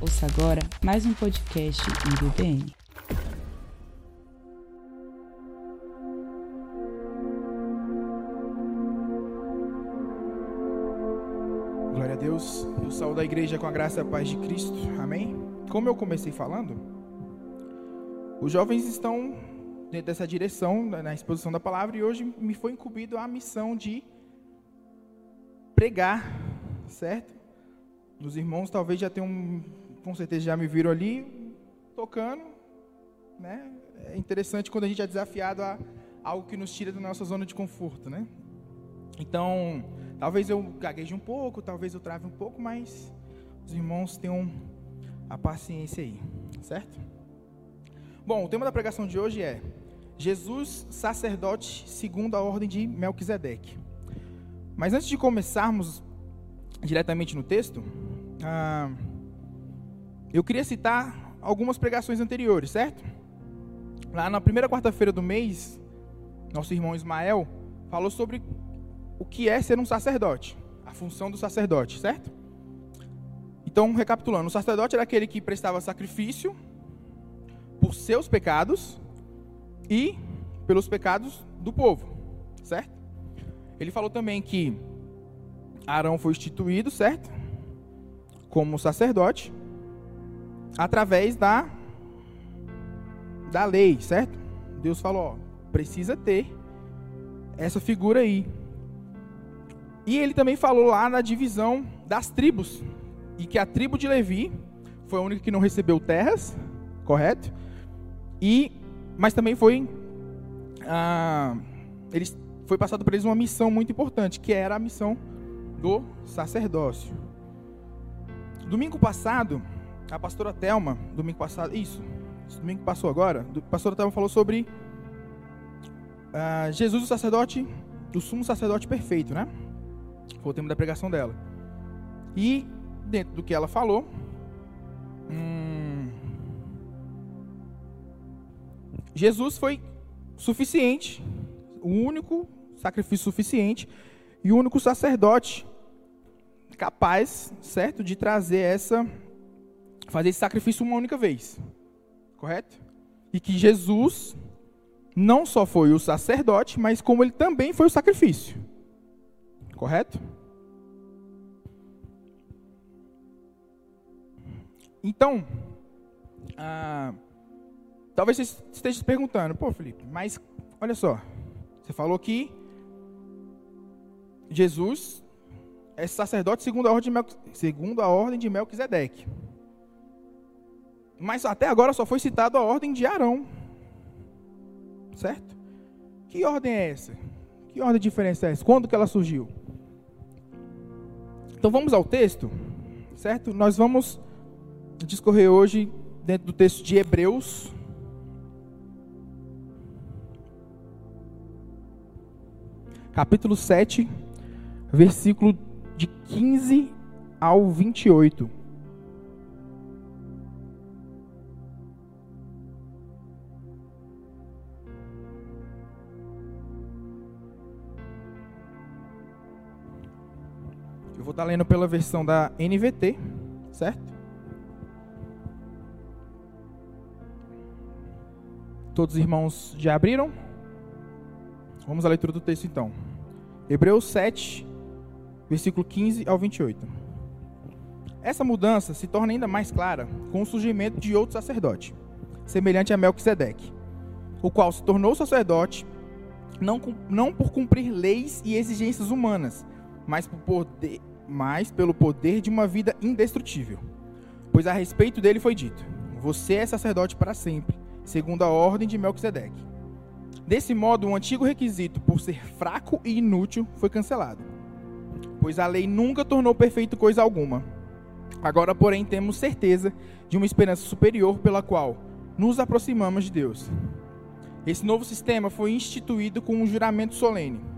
Ouça agora mais um podcast IBBN. Glória a Deus. Eu saúdo a igreja com a graça e a paz de Cristo. Amém? Como eu comecei falando, os jovens estão dentro dessa direção, na exposição da palavra, e hoje me foi incumbido a missão de pregar, certo? Os irmãos talvez já tenham, com certeza já me viram ali tocando, né? É interessante quando a gente é desafiado a algo que nos tira da nossa zona de conforto, né? Então, talvez eu gagueje um pouco, talvez eu trave um pouco, mas os irmãos tenham a paciência aí, certo? Bom, o tema da pregação de hoje é Jesus, sacerdote segundo a ordem de Melquisedeque. Mas antes de começarmos diretamente no texto, ah, eu queria citar algumas pregações anteriores, certo? Lá na primeira quarta-feira do mês, nosso irmão Ismael falou sobre o que é ser um sacerdote, a função do sacerdote, certo? Então, recapitulando, o sacerdote era aquele que prestava sacrifício por seus pecados e pelos pecados do povo, certo? Ele falou também que Arão foi instituído, certo? Como sacerdote através da da lei, certo? Deus falou, ó, precisa ter essa figura aí. E ele também falou lá na divisão das tribos, e que a tribo de Levi foi a única que não recebeu terras, correto? E mas também foi ah, eles foi passado para eles uma missão muito importante, que era a missão do sacerdócio. Domingo passado, a pastora Telma, domingo passado, isso, domingo passou agora, a pastora Telma falou sobre ah, Jesus, o sacerdote, o sumo sacerdote perfeito, né? Foi o tema da pregação dela. E dentro do que ela falou, hum, Jesus foi suficiente, o único sacrifício suficiente e o único sacerdote capaz, certo, de trazer essa fazer esse sacrifício uma única vez. Correto? E que Jesus não só foi o sacerdote, mas como ele também foi o sacrifício. Correto? Então, ah, talvez você esteja se perguntando, pô, Felipe, mas olha só, você falou que Jesus é sacerdote segundo a ordem de, Mel, segundo a ordem de Melquisedeque. Mas até agora só foi citado a ordem de Arão. Certo? Que ordem é essa? Que ordem de diferença é essa? Quando que ela surgiu? Então vamos ao texto, certo? Nós vamos discorrer hoje dentro do texto de Hebreus. Capítulo 7, versículo de 15 ao 28. Estar lendo pela versão da NVT, certo? Todos os irmãos já abriram? Vamos à leitura do texto então. Hebreus 7, versículo 15 ao 28. Essa mudança se torna ainda mais clara com o surgimento de outro sacerdote, semelhante a Melquisedeque, o qual se tornou sacerdote não, não por cumprir leis e exigências humanas, mas, por poder, mas pelo poder de uma vida indestrutível. Pois a respeito dele foi dito: Você é sacerdote para sempre, segundo a ordem de Melquisedeque. Desse modo, o antigo requisito por ser fraco e inútil foi cancelado, pois a lei nunca tornou perfeito coisa alguma. Agora, porém, temos certeza de uma esperança superior pela qual nos aproximamos de Deus. Esse novo sistema foi instituído com um juramento solene.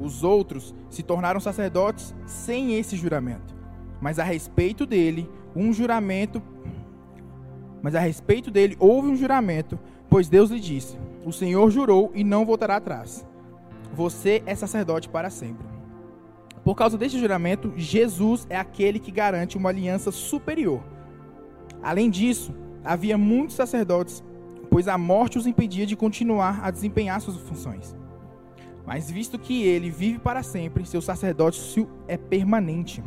Os outros se tornaram sacerdotes sem esse juramento, mas a respeito dele, um juramento mas a respeito dele houve um juramento, pois Deus lhe disse: O Senhor jurou e não voltará atrás. Você é sacerdote para sempre. Por causa deste juramento, Jesus é aquele que garante uma aliança superior, Além disso, havia muitos sacerdotes, pois a morte os impedia de continuar a desempenhar suas funções. Mas visto que ele vive para sempre, seu sacerdócio é permanente.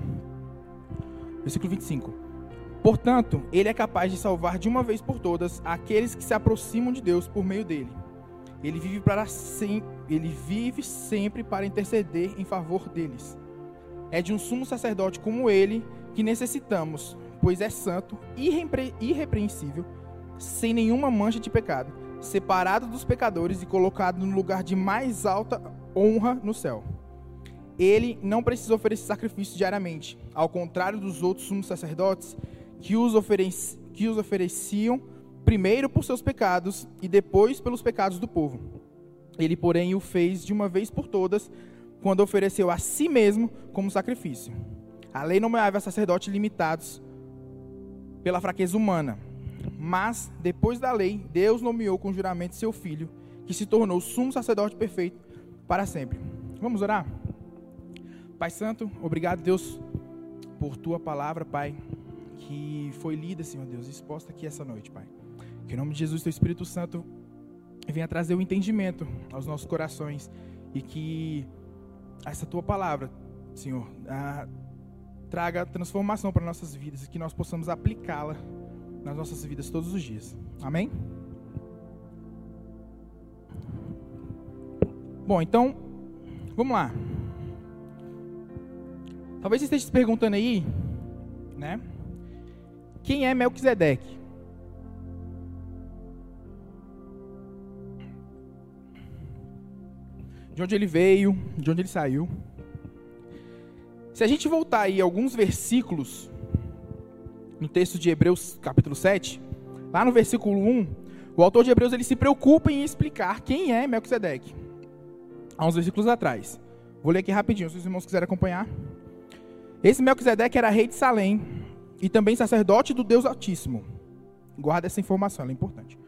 Versículo 25. Portanto, ele é capaz de salvar de uma vez por todas aqueles que se aproximam de Deus por meio dele. Ele vive para sempre, ele vive sempre para interceder em favor deles. É de um sumo sacerdote como ele que necessitamos, pois é santo, irrepre irrepreensível, sem nenhuma mancha de pecado, separado dos pecadores e colocado no lugar de mais alta honra no céu. Ele não precisa oferecer sacrifício diariamente, ao contrário dos outros sumos sacerdotes que os, ofereci que os ofereciam primeiro por seus pecados e depois pelos pecados do povo. Ele, porém, o fez de uma vez por todas, quando ofereceu a si mesmo como sacrifício. A lei nomeava sacerdotes limitados pela fraqueza humana. Mas, depois da lei, Deus nomeou com juramento seu filho, que se tornou sumo sacerdote perfeito para sempre. Vamos orar? Pai Santo, obrigado, Deus, por tua palavra, Pai, que foi lida, Senhor Deus, exposta aqui essa noite, Pai. Que em nome de Jesus, teu Espírito Santo venha trazer o entendimento aos nossos corações e que essa tua palavra, Senhor, a, traga transformação para nossas vidas e que nós possamos aplicá-la nas nossas vidas todos os dias. Amém? Bom, então, vamos lá. Talvez você esteja se perguntando aí, né? Quem é Melquisedeque? De onde ele veio, de onde ele saiu. Se a gente voltar aí alguns versículos no texto de Hebreus, capítulo 7, lá no versículo 1, o autor de Hebreus ele se preocupa em explicar quem é Melquisedeque. Há uns versículos atrás. Vou ler aqui rapidinho, se os irmãos quiserem acompanhar. Esse Melquisedeque era rei de Salém e também sacerdote do Deus Altíssimo. Guarda essa informação, ela é importante.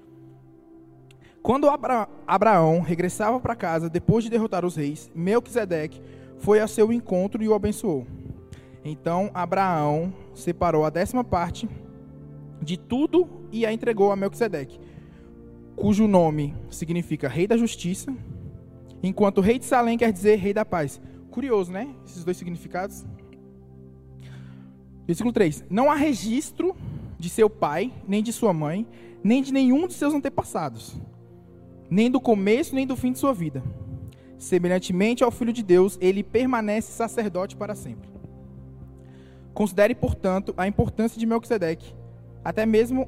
Quando Abra Abraão regressava para casa depois de derrotar os reis, Melquisedeque foi ao seu encontro e o abençoou. Então Abraão separou a décima parte de tudo e a entregou a Melquisedeque, cujo nome significa Rei da Justiça, enquanto Rei de Salém quer dizer Rei da Paz. Curioso, né? Esses dois significados. Versículo 3: Não há registro de seu pai, nem de sua mãe, nem de nenhum de seus antepassados, nem do começo nem do fim de sua vida Semelhantemente ao Filho de Deus, ele permanece sacerdote para sempre. Considere, portanto, a importância de Melquisedeque. Até mesmo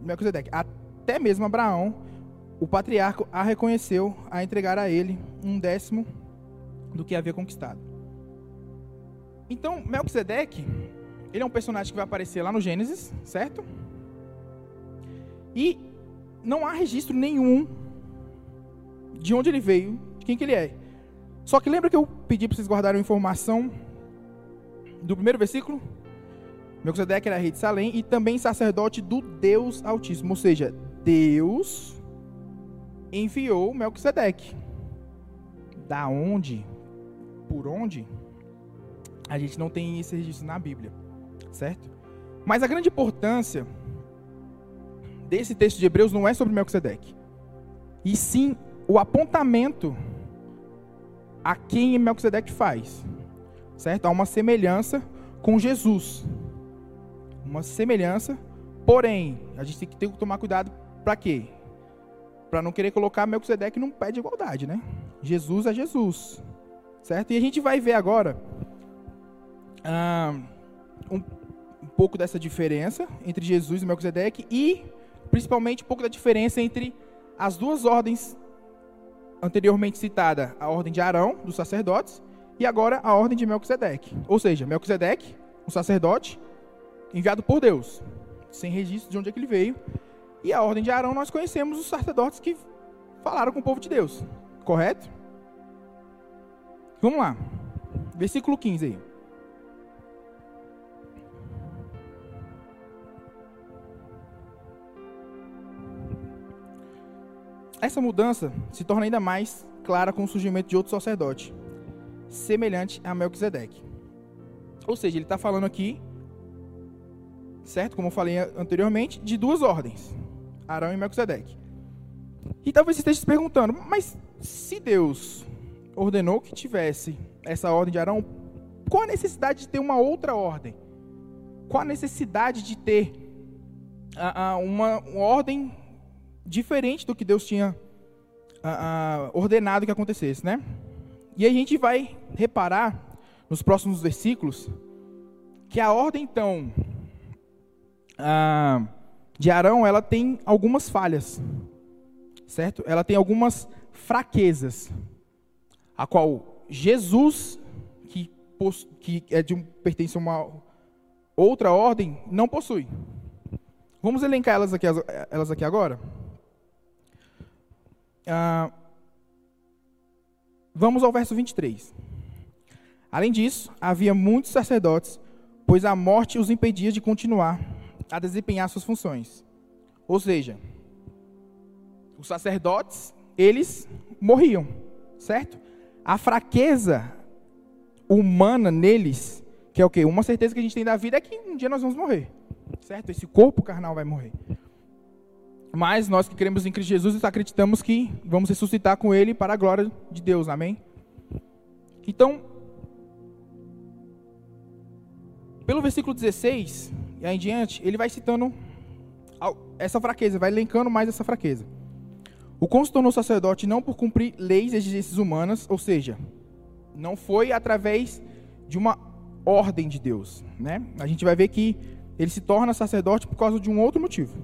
Melquisedeque, até mesmo Abraão, o patriarca, a reconheceu a entregar a ele um décimo do que havia conquistado. Então, Melquisedeque, ele é um personagem que vai aparecer lá no Gênesis, certo? E não há registro nenhum de onde ele veio, de quem que ele é. Só que lembra que eu pedi para vocês guardarem informação do primeiro versículo? Melquisedeque era rei de Salém e também sacerdote do Deus Altíssimo. Ou seja, Deus enviou Melquisedeque. Da onde? Por onde? A gente não tem esse registro na Bíblia, certo? Mas a grande importância desse texto de Hebreus não é sobre Melquisedeque, e sim o apontamento a quem Melquisedeque faz. Certo? Há uma semelhança com Jesus. Uma semelhança, porém, a gente tem que que tomar cuidado para quê? Para não querer colocar Melquisedeque num pé de igualdade, né? Jesus é Jesus. Certo? E a gente vai ver agora um, um pouco dessa diferença entre Jesus e Melquisedeque e principalmente um pouco da diferença entre as duas ordens anteriormente citada a ordem de Arão, dos sacerdotes, e agora a ordem de Melquisedeque. Ou seja, Melquisedeque, um sacerdote enviado por Deus, sem registro de onde é que ele veio. E a ordem de Arão, nós conhecemos os sacerdotes que falaram com o povo de Deus. Correto? Vamos lá. Versículo 15 aí. Essa mudança se torna ainda mais clara com o surgimento de outro sacerdote, semelhante a Melquisedeque. Ou seja, ele está falando aqui certo? Como eu falei anteriormente, de duas ordens: Arão e Melquisedeque. E talvez você esteja se perguntando, mas se Deus ordenou que tivesse essa ordem de Arão, qual a necessidade de ter uma outra ordem? Qual a necessidade de ter uma, uma ordem diferente do que Deus tinha ordenado que acontecesse, né? E a gente vai reparar nos próximos versículos que a ordem então de Arão ela tem algumas falhas, certo? Ela tem algumas fraquezas, a qual Jesus que, que é de um, pertence a uma outra ordem não possui. Vamos elencar elas aqui, elas aqui agora. Ah, vamos ao verso 23. Além disso, havia muitos sacerdotes, pois a morte os impedia de continuar a desempenhar suas funções. Ou seja, os sacerdotes, eles morriam, certo? A fraqueza humana neles, que é o quê? Uma certeza que a gente tem da vida é que um dia nós vamos morrer, certo? Esse corpo carnal vai morrer. Mas nós que cremos em Cristo Jesus acreditamos que vamos ressuscitar com Ele para a glória de Deus, amém? Então, pelo versículo 16, e aí em diante, ele vai citando essa fraqueza, vai elencando mais essa fraqueza. O cônsul se tornou sacerdote não por cumprir leis e exigências humanas, ou seja, não foi através de uma ordem de Deus. Né? A gente vai ver que ele se torna sacerdote por causa de um outro motivo.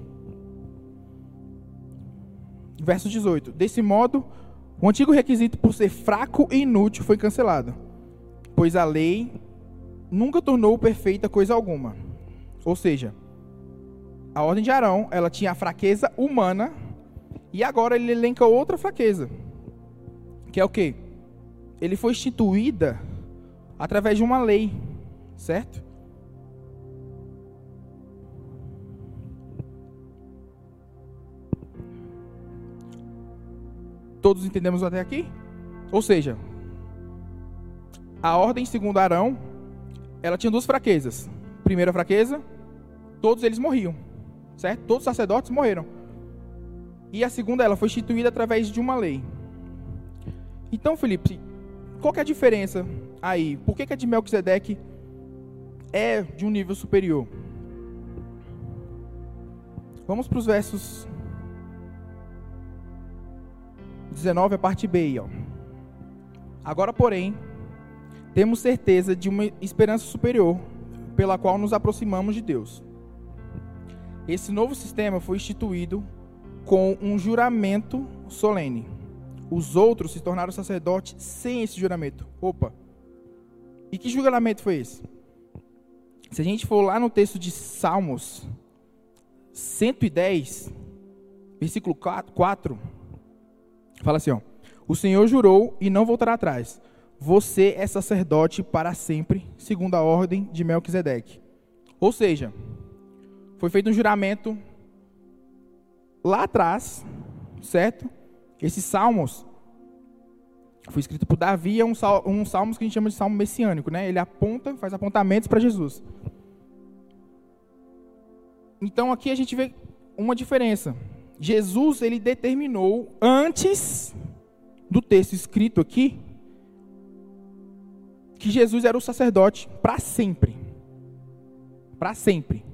Verso 18: Desse modo, o antigo requisito por ser fraco e inútil foi cancelado, pois a lei nunca tornou perfeita coisa alguma ou seja, a ordem de Arão, ela tinha a fraqueza humana e agora ele elenca outra fraqueza, que é o que? Ele foi instituída através de uma lei, certo? Todos entendemos até aqui? Ou seja, a ordem segundo Arão, ela tinha duas fraquezas primeira fraqueza, todos eles morriam, certo? Todos os sacerdotes morreram. E a segunda, ela foi instituída através de uma lei. Então, Felipe, qual é a diferença aí? Por que, que a de Melquisedeque é de um nível superior? Vamos para os versos 19, a parte B. Ó. Agora, porém, temos certeza de uma esperança superior pela qual nos aproximamos de Deus. Esse novo sistema foi instituído com um juramento solene. Os outros se tornaram sacerdotes sem esse juramento. Opa! E que juramento foi esse? Se a gente for lá no texto de Salmos 110, versículo 4, fala assim: ó, O Senhor jurou e não voltará atrás você é sacerdote para sempre, segundo a ordem de Melquisedeque. Ou seja, foi feito um juramento lá atrás, certo? Esses salmos foi escrito por Davi, é um, sal, um salmos que a gente chama de salmo messiânico, né? Ele aponta, faz apontamentos para Jesus. Então aqui a gente vê uma diferença. Jesus ele determinou antes do texto escrito aqui que Jesus era o sacerdote para sempre. Para sempre.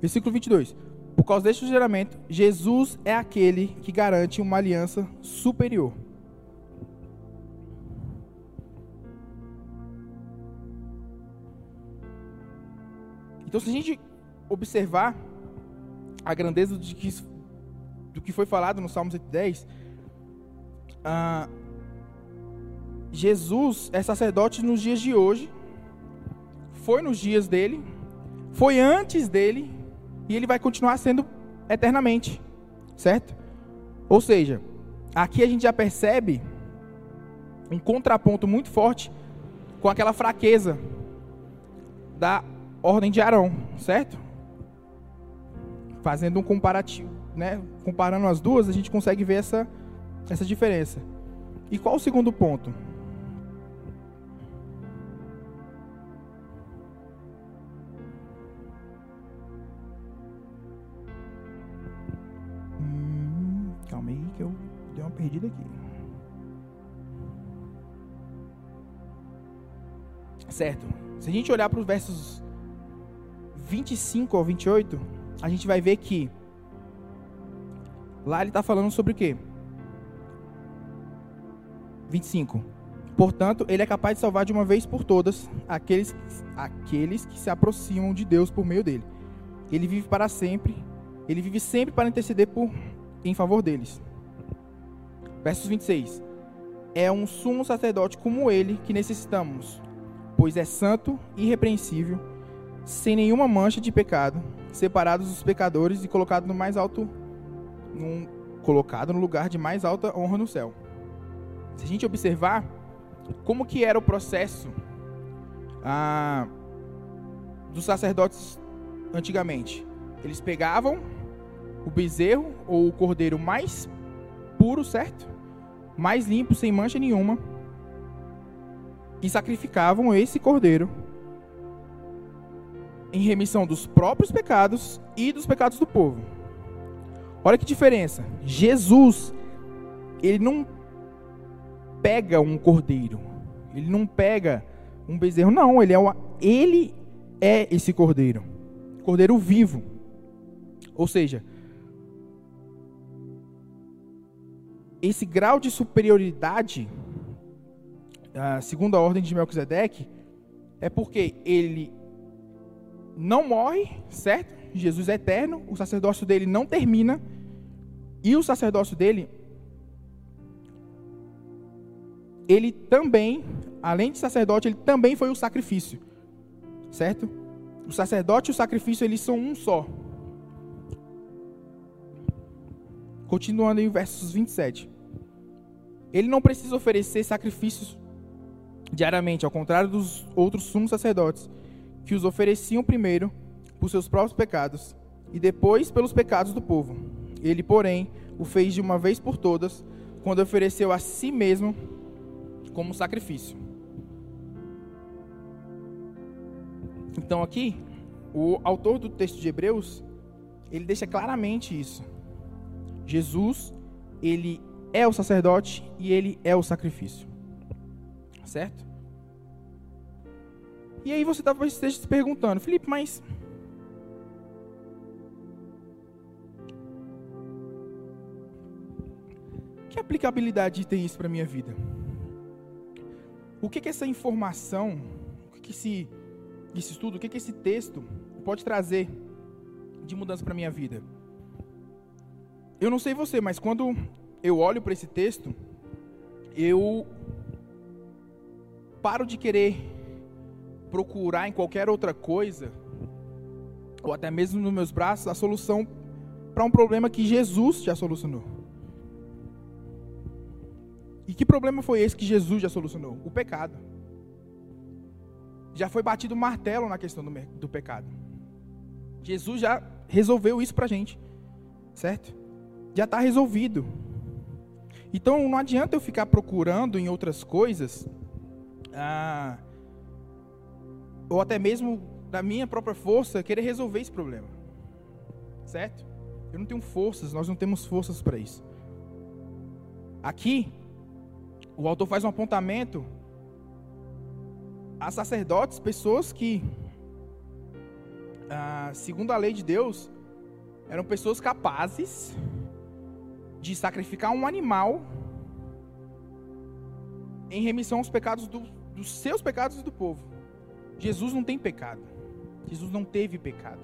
Versículo 22. Por causa deste juramento, Jesus é aquele que garante uma aliança superior. Então, se a gente observar a grandeza do que, do que foi falado no Salmo 110, ah, Jesus é sacerdote nos dias de hoje, foi nos dias dele, foi antes dele e ele vai continuar sendo eternamente, certo? Ou seja, aqui a gente já percebe um contraponto muito forte com aquela fraqueza da ordem de Arão, certo? fazendo um comparativo, né? Comparando as duas, a gente consegue ver essa, essa diferença. E qual o segundo ponto? Hum, calma aí que eu dei uma perdida aqui. Certo. Se a gente olhar para os versos 25 ao 28, a gente vai ver que lá ele está falando sobre o quê? 25. Portanto, ele é capaz de salvar de uma vez por todas aqueles, aqueles que se aproximam de Deus por meio dele. Ele vive para sempre, ele vive sempre para interceder por, em favor deles. Versos 26. É um sumo sacerdote como ele que necessitamos, pois é santo, irrepreensível, sem nenhuma mancha de pecado, separado dos pecadores e colocado no mais alto num, colocado no lugar de mais alta honra no céu. Se a gente observar como que era o processo ah, dos sacerdotes antigamente, eles pegavam o bezerro ou o cordeiro mais puro, certo? Mais limpo, sem mancha nenhuma, e sacrificavam esse cordeiro em remissão dos próprios pecados e dos pecados do povo. Olha que diferença. Jesus, ele não pega um cordeiro. Ele não pega um bezerro, não, ele é uma, ele é esse cordeiro. Cordeiro vivo. Ou seja, esse grau de superioridade, segundo a ordem de Melquisedeque, é porque ele não morre, certo? Jesus é eterno, o sacerdócio dele não termina, e o sacerdócio dele ele também, além de sacerdote, ele também foi o sacrifício. Certo? O sacerdote e o sacrifício, eles são um só. Continuando em versos 27. Ele não precisa oferecer sacrifícios diariamente, ao contrário dos outros sumos sacerdotes, que os ofereciam primeiro por seus próprios pecados e depois pelos pecados do povo. Ele, porém, o fez de uma vez por todas, quando ofereceu a si mesmo como sacrifício. Então aqui, o autor do texto de Hebreus, ele deixa claramente isso. Jesus, ele é o sacerdote e ele é o sacrifício. Certo? E aí você talvez esteja se perguntando, Felipe, mas que aplicabilidade tem isso para minha vida? O que, que essa informação, o que, que esse, esse estudo, o que, que esse texto pode trazer de mudança para minha vida? Eu não sei você, mas quando eu olho para esse texto, eu paro de querer procurar em qualquer outra coisa, ou até mesmo nos meus braços, a solução para um problema que Jesus já solucionou. E que problema foi esse que Jesus já solucionou? O pecado. Já foi batido o martelo na questão do, do pecado. Jesus já resolveu isso para a gente. Certo? Já está resolvido. Então não adianta eu ficar procurando em outras coisas, ah, ou até mesmo da minha própria força, querer resolver esse problema. Certo? Eu não tenho forças, nós não temos forças para isso. Aqui, o autor faz um apontamento a sacerdotes, pessoas que, ah, segundo a lei de Deus, eram pessoas capazes de sacrificar um animal em remissão aos pecados do, dos seus pecados e do povo. Jesus não tem pecado. Jesus não teve pecado.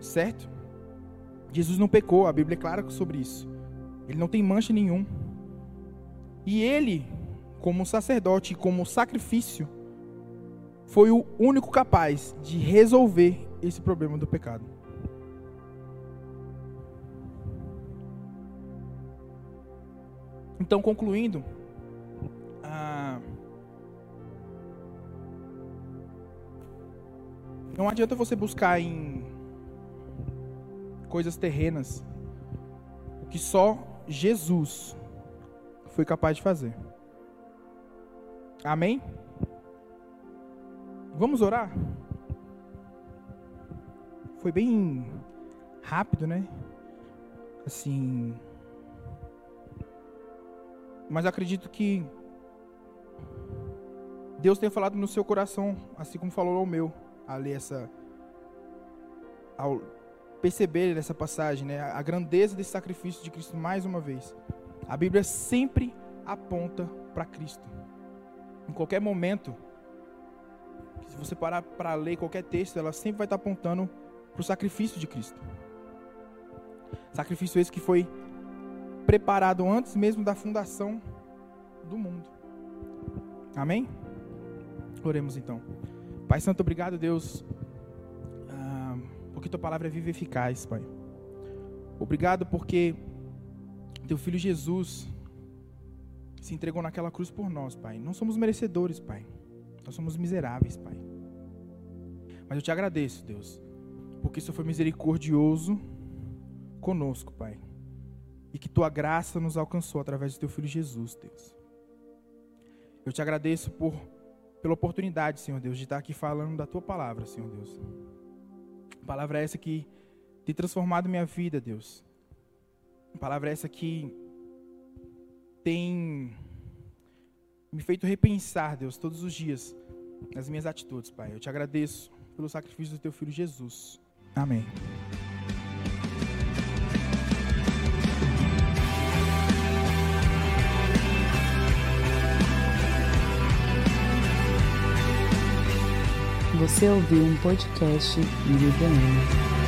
Certo? Jesus não pecou, a Bíblia é clara sobre isso. Ele não tem mancha nenhum. E ele, como sacerdote como sacrifício, foi o único capaz de resolver esse problema do pecado. Então, concluindo, não adianta você buscar em coisas terrenas o que só Jesus foi capaz de fazer. Amém? Vamos orar? Foi bem rápido, né? Assim. Mas acredito que Deus tenha falado no seu coração, assim como falou ao meu, a ler essa. Ao perceber nessa passagem, né, a grandeza desse sacrifício de Cristo mais uma vez. A Bíblia sempre aponta para Cristo. Em qualquer momento, se você parar para ler qualquer texto, ela sempre vai estar apontando para o sacrifício de Cristo. Sacrifício esse que foi preparado antes mesmo da fundação do mundo. Amém? Oremos então. Pai Santo, obrigado, Deus, ah, porque tua palavra é viva e eficaz, Pai. Obrigado porque teu filho Jesus se entregou naquela cruz por nós, Pai. Não somos merecedores, Pai. Nós somos miseráveis, Pai. Mas eu te agradeço, Deus, porque isso foi misericordioso conosco, Pai. E que tua graça nos alcançou através do teu filho Jesus, Deus. Eu te agradeço por pela oportunidade, Senhor Deus, de estar aqui falando da tua palavra, Senhor Deus. A palavra é essa que tem transformado minha vida, Deus. A palavra é essa que tem me feito repensar, Deus, todos os dias nas minhas atitudes, Pai. Eu te agradeço pelo sacrifício do teu filho Jesus. Amém. Você ouviu um podcast IBM.